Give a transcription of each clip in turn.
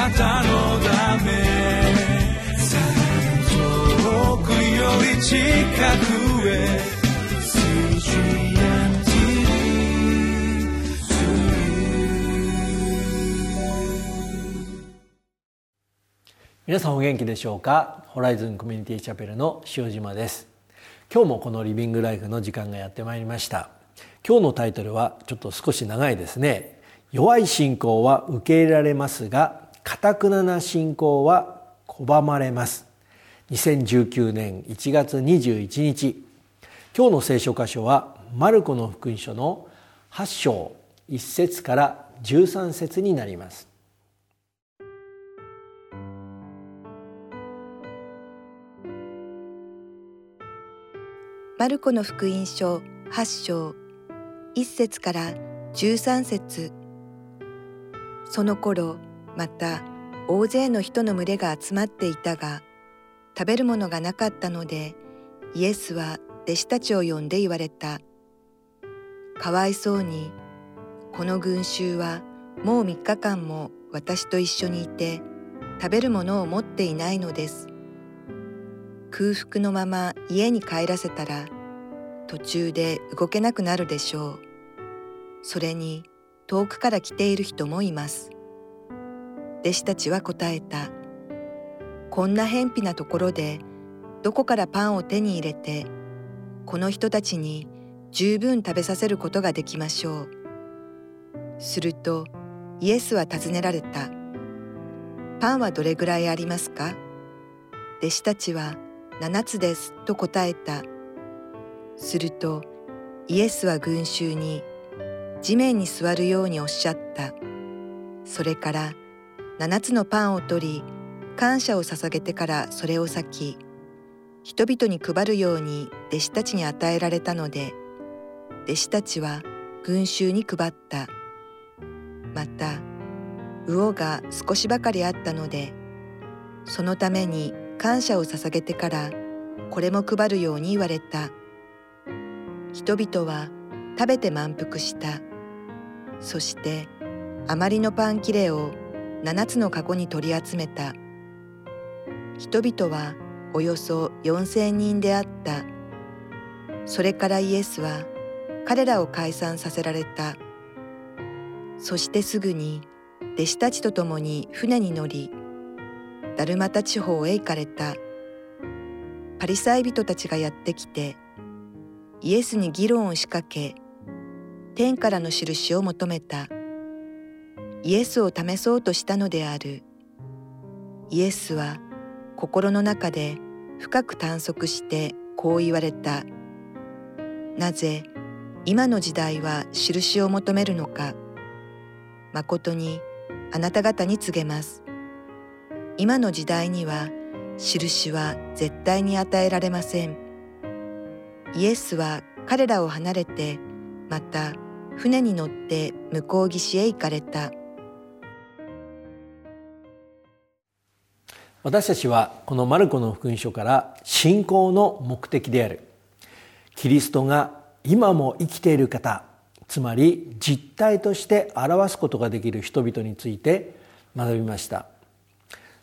なたのため遠くより近くへ皆さんお元気でしょうか？ホライズンコミュニティチャペルの塩島です。今日もこのリビングライフの時間がやってまいりました。今日のタイトルはちょっと少し長いですね。弱い信仰は受け入れられますが堅くなな信仰は拒まれます。2019年1月21日今日の聖書箇所はマルコの福音書の8章1節から13節になります。マルコの福音書8章1節から13節。その頃また大勢の人の群れが集まっていたが食べるものがなかったのでイエスは弟子たちを呼んで言われた。かわいそうにこの群衆はもう3日間も私と一緒にいて食べるものを持っていないのです。空腹のまま家に帰らせたら途中で動けなくなるでしょう。それに遠くから来ている人もいます。弟子たちは答えた。こんな偏僻なところでどこからパンを手に入れてこの人たちに十分食べさせることができましょう。するとイエスは尋ねられた。パンはどれぐらいありますか？弟子たちは7つですと答えた。するとイエスは群衆に地面に座るようにおっしゃった。それから7つのパンを取り感謝を捧げてからそれを裂き人々に配るように弟子たちに与えられたので弟子たちは群衆に配った。また魚が少しばかりあったのでそのために感謝を捧げてからこれも配るように言われた。人々は食べて満腹した。そして余りのパン切れを7つの籠に取り集めた。人々はおよそ4,000人であった。それからイエスは彼らを解散させられた。そしてすぐに弟子たちと共に船に乗り、ダルマタ地方へ行かれた。パリサイ人たちがやってきて、イエスに議論を仕掛け天からの印を求めたイエスを試そうとしたのである。イエスは心の中で深く探索してこう言われた。なぜ今の時代は印を求めるのか。誠にあなた方に告げます。今の時代には印は絶対に与えられません。イエスは彼らを離れてまた船に乗って向こう岸へ行かれた。私たちはこのマルコの福音書から信仰の目的である。キリストが今も生きている方つまり実体として表すことができる人々について学びました。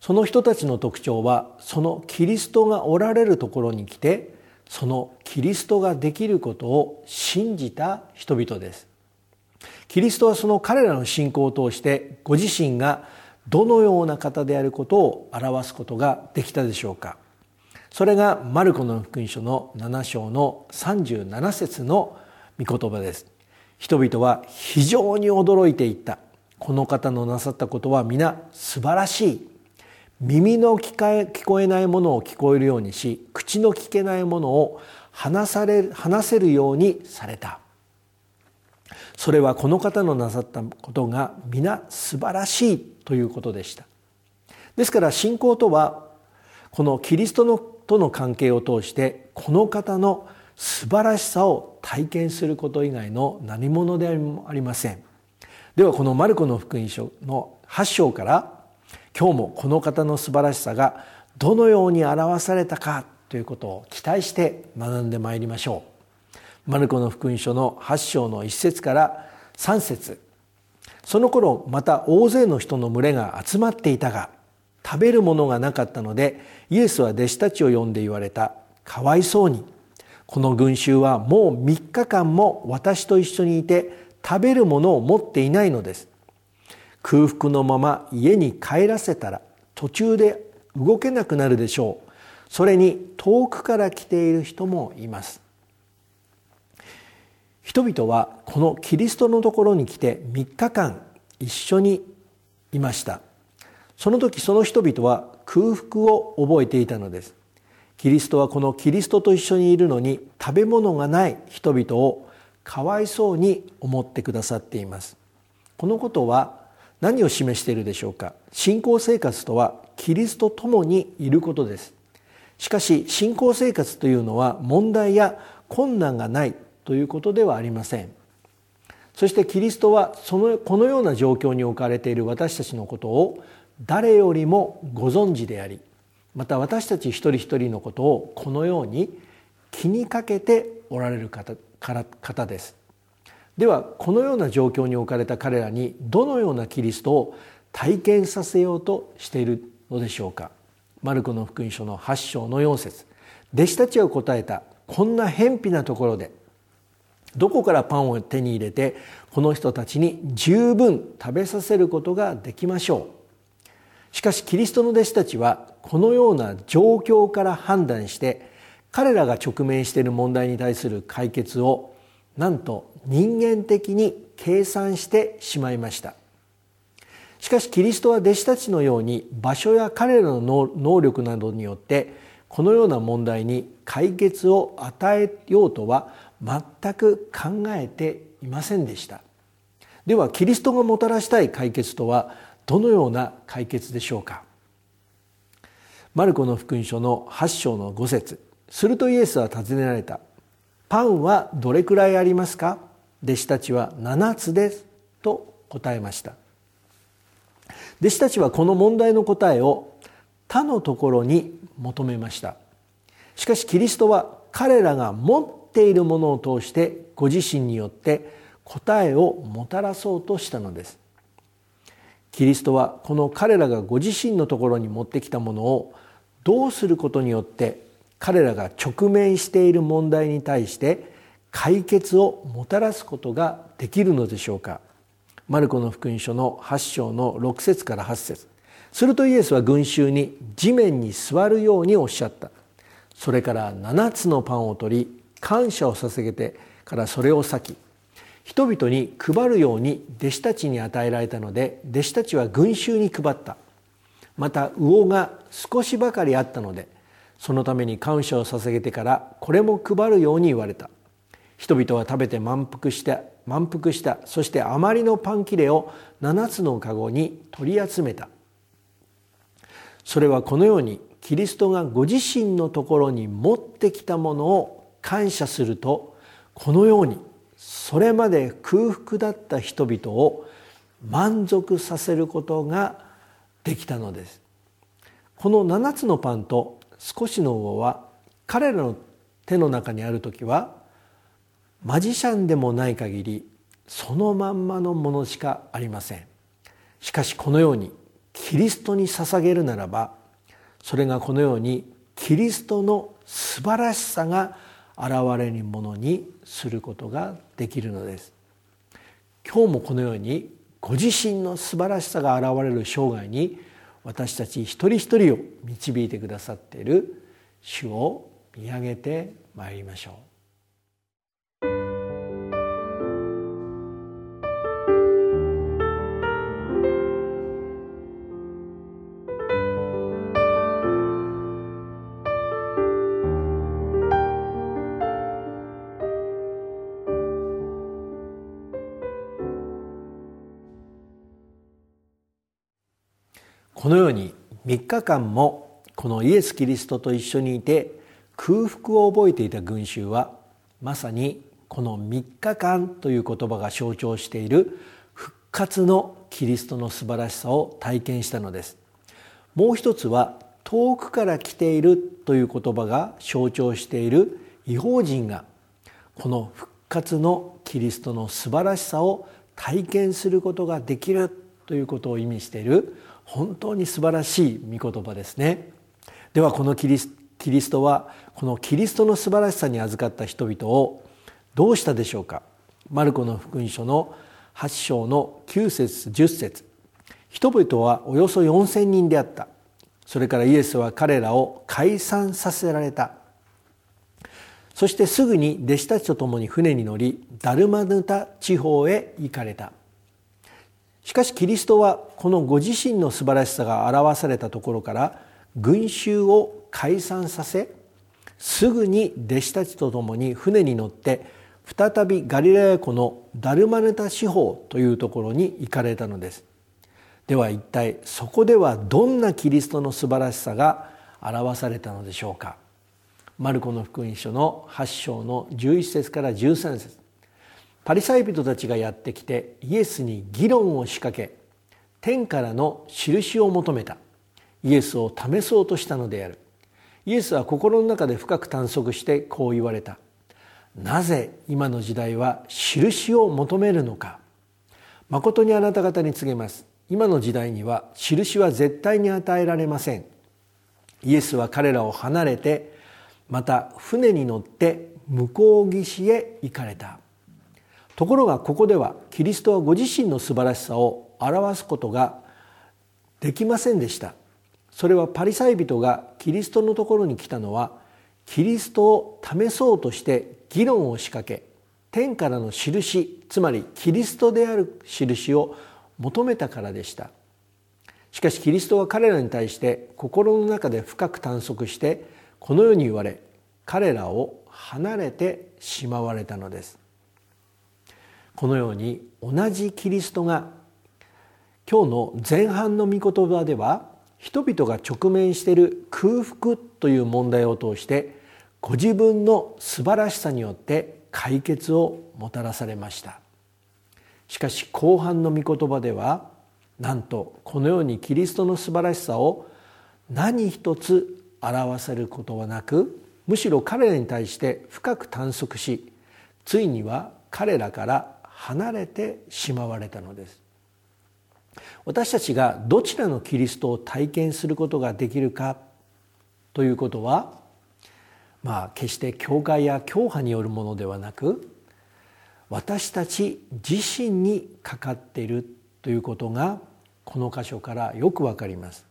その人たちの特徴はそのキリストがおられるところに来てそのキリストができることを信じた人々です。キリストはその彼らの信仰を通してご自身がどのような方であることを表すことができたでしょうか？それがマルコの福音書の7章の37節の御言葉です。人々は非常に驚いていった。この方のなさったことは皆素晴らしい。耳の聞こえないものを聞こえるようにし口の聞けないものを話され話せるようにされた。それはこの方のなさったことが皆素晴らしいということでした。ですから信仰とはこのキリストのとの関係を通してこの方の素晴らしさを体験すること以外の何者でもありません。ではこのマルコの福音書の8章から今日もこの方の素晴らしさがどのように表されたかということを期待して学んでまいりましょう。マルコの福音書の8章の1節から3節。その頃また大勢の人の群れが集まっていたが食べるものがなかったのでイエスは弟子たちを呼んで言われた。かわいそうに。この群衆はもう3日間も私と一緒にいて食べるものを持っていないのです。空腹のまま家に帰らせたら途中で動けなくなるでしょう。それに遠くから来ている人もいます。人々はこのキリストのところに来て3日間一緒にいました。その時その人々は空腹を覚えていたのです。キリストはこのキリストと一緒にいるのに食べ物がない人々をかわいそうに思ってくださっています。このことは何を示しているでしょうか。信仰生活とはキリストともにいることです。しかし信仰生活というのは問題や困難がないということではありません。そしてキリストはそのこのような状況に置かれている私たちのことを誰よりもご存知でありまた私たち一人一人のことをこのように気にかけておられる方方です。ではこのような状況に置かれた彼らにどのようなキリストを体験させようとしているのでしょうか。マルコの福音書の8章の4節。弟子たちは答えたこんな偏僻なところでどこからパンを手に入れてこの人たちに十分食べさせることができましょう。しかしキリストの弟子たちはこのような状況から判断して彼らが直面している問題に対する解決をなんと人間的に計算してしまいました。しかしキリストは弟子たちのように場所や彼らの能力などによってこのような問題に解決を与えようとは全く考えていませんでした。ではキリストがもたらしたい解決とはどのような解決でしょうか。マルコの福音書の8章の5節。するとイエスは尋ねられた。パンはどれくらいありますか？弟子たちは7つですと答えました。弟子たちはこの問題の答えを他のところに求めました。しかしキリストは彼らが持っているものを通してご自身によって答えをもたらそうとしたのです。キリストはこの彼らがご自身のところに持ってきたものをどうすることによって彼らが直面している問題に対して解決をもたらすことができるのでしょうか。マルコの福音書の8章の6節から8節。するとイエスは群衆に地面に座るようにおっしゃった。それから7つのパンを取り感謝を捧げてからそれを裂き人々に配るように弟子たちに与えられたので弟子たちは群衆に配った。また魚が少しばかりあったのでそのために感謝を捧げてからこれも配るように言われた。人々は食べて満腹した満腹したそしてあまりのパン切れを7つの籠に取り集めた。それはこのようにキリストがご自身のところに持ってきたものを感謝するとこのようにそれまで空腹だった人々を満足させることができたのです。この7つのパンと少しの魚は彼らの手の中にある時はマジシャンでもない限りそのまんまのものしかありません。しかしこのようにキリストに捧げるならばそれがこのようにキリストの素晴らしさが現れるものにすることができるのです。今日もこのようにご自身の素晴らしさが現れる生涯に私たち一人一人を導いてくださっている主を見上げてまいりましょう。このように3日間もこのイエス・キリストと一緒にいて空腹を覚えていた群衆はまさにこの3日間という言葉が象徴している復活のキリストの素晴らしさを体験したのです。もう一つは遠くから来ているという言葉が象徴している違法人がこの復活のキリストの素晴らしさを体験することができるということを意味している本当に素晴らしい御言葉ですね。ではこのキリストはこのキリストの素晴らしさに預かった人々をどうしたでしょうか。マルコの福音書の8章の9節10節。人々はおよそ4,000人であった。それからイエスは彼らを解散させられた。そしてすぐに弟子たちと共に船に乗りダルマヌタ地方へ行かれた。しかしキリストはこのご自身の素晴らしさが表されたところから群衆を解散させすぐに弟子たちと共に船に乗って再びガリラヤ湖のダルマヌタ四方というところに行かれたのです。では一体そこではどんなキリストの素晴らしさが表されたのでしょうか。マルコの福音書の8章の11節から13節。パリサイ人たちがやってきてイエスに議論を仕掛け天からの印を求めた。イエスを試そうとしたのである。イエスは心の中で深く探索してこう言われた。なぜ今の時代は印を求めるのか。誠にあなた方に告げます。今の時代には印は絶対に与えられません。イエスは彼らを離れてまた船に乗って向こう岸へ行かれた。ところがここではキリストはご自身の素晴らしさを表すことができませんでした。それはパリサイ人がキリストのところに来たのはキリストを試そうとして議論を仕掛け天からの印つまりキリストである印を求めたからでした。しかしキリストは彼らに対して心の中で深く探索してこのように言われ彼らを離れてしまわれたのです。このように同じキリストが今日の前半の御言葉では人々が直面している空腹という問題を通してご自分の素晴らしさによって解決をもたらされました。しかし後半の御言葉ではなんとこのようにキリストの素晴らしさを何一つ表せることはなくむしろ彼らに対して深く探索しついには彼らから離れてしまわれたのです。私たちがどちらのキリストを体験することができるかということはまあ決して教会や教派によるものではなく私たち自身にかかっているということがこの箇所からよくわかります。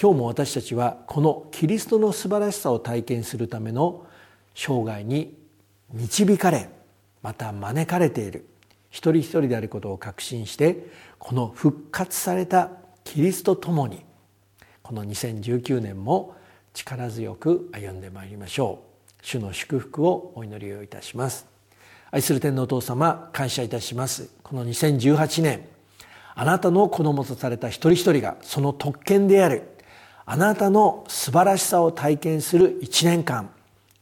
今日も私たちはこのキリストの素晴らしさを体験するための生涯に導かれまた招かれている。一人一人であることを確信してこの復活されたキリストともにこの2019年も力強く歩んでまいりましょう。主の祝福をお祈りをいたします。愛する天皇お父様感謝いたします。この2018年あなたの子供とされた一人一人がその特権であるあなたの素晴らしさを体験する一年間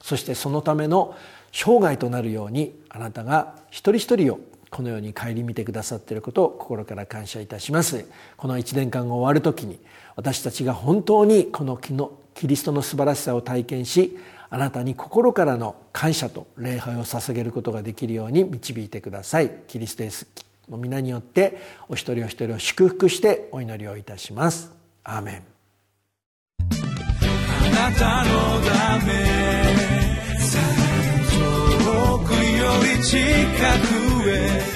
そしてそのための生涯となるようにあなたが一人一人をこのように顧みてくださっていることを心から感謝いたします。この一年間が終わる時に私たちが本当にこのキリストの素晴らしさを体験しあなたに心からの感謝と礼拝を捧げることができるように導いてください。キリストイエスの皆によってお一人お一人を祝福してお祈りをいたします。アーメン。あなたのためり近くへ。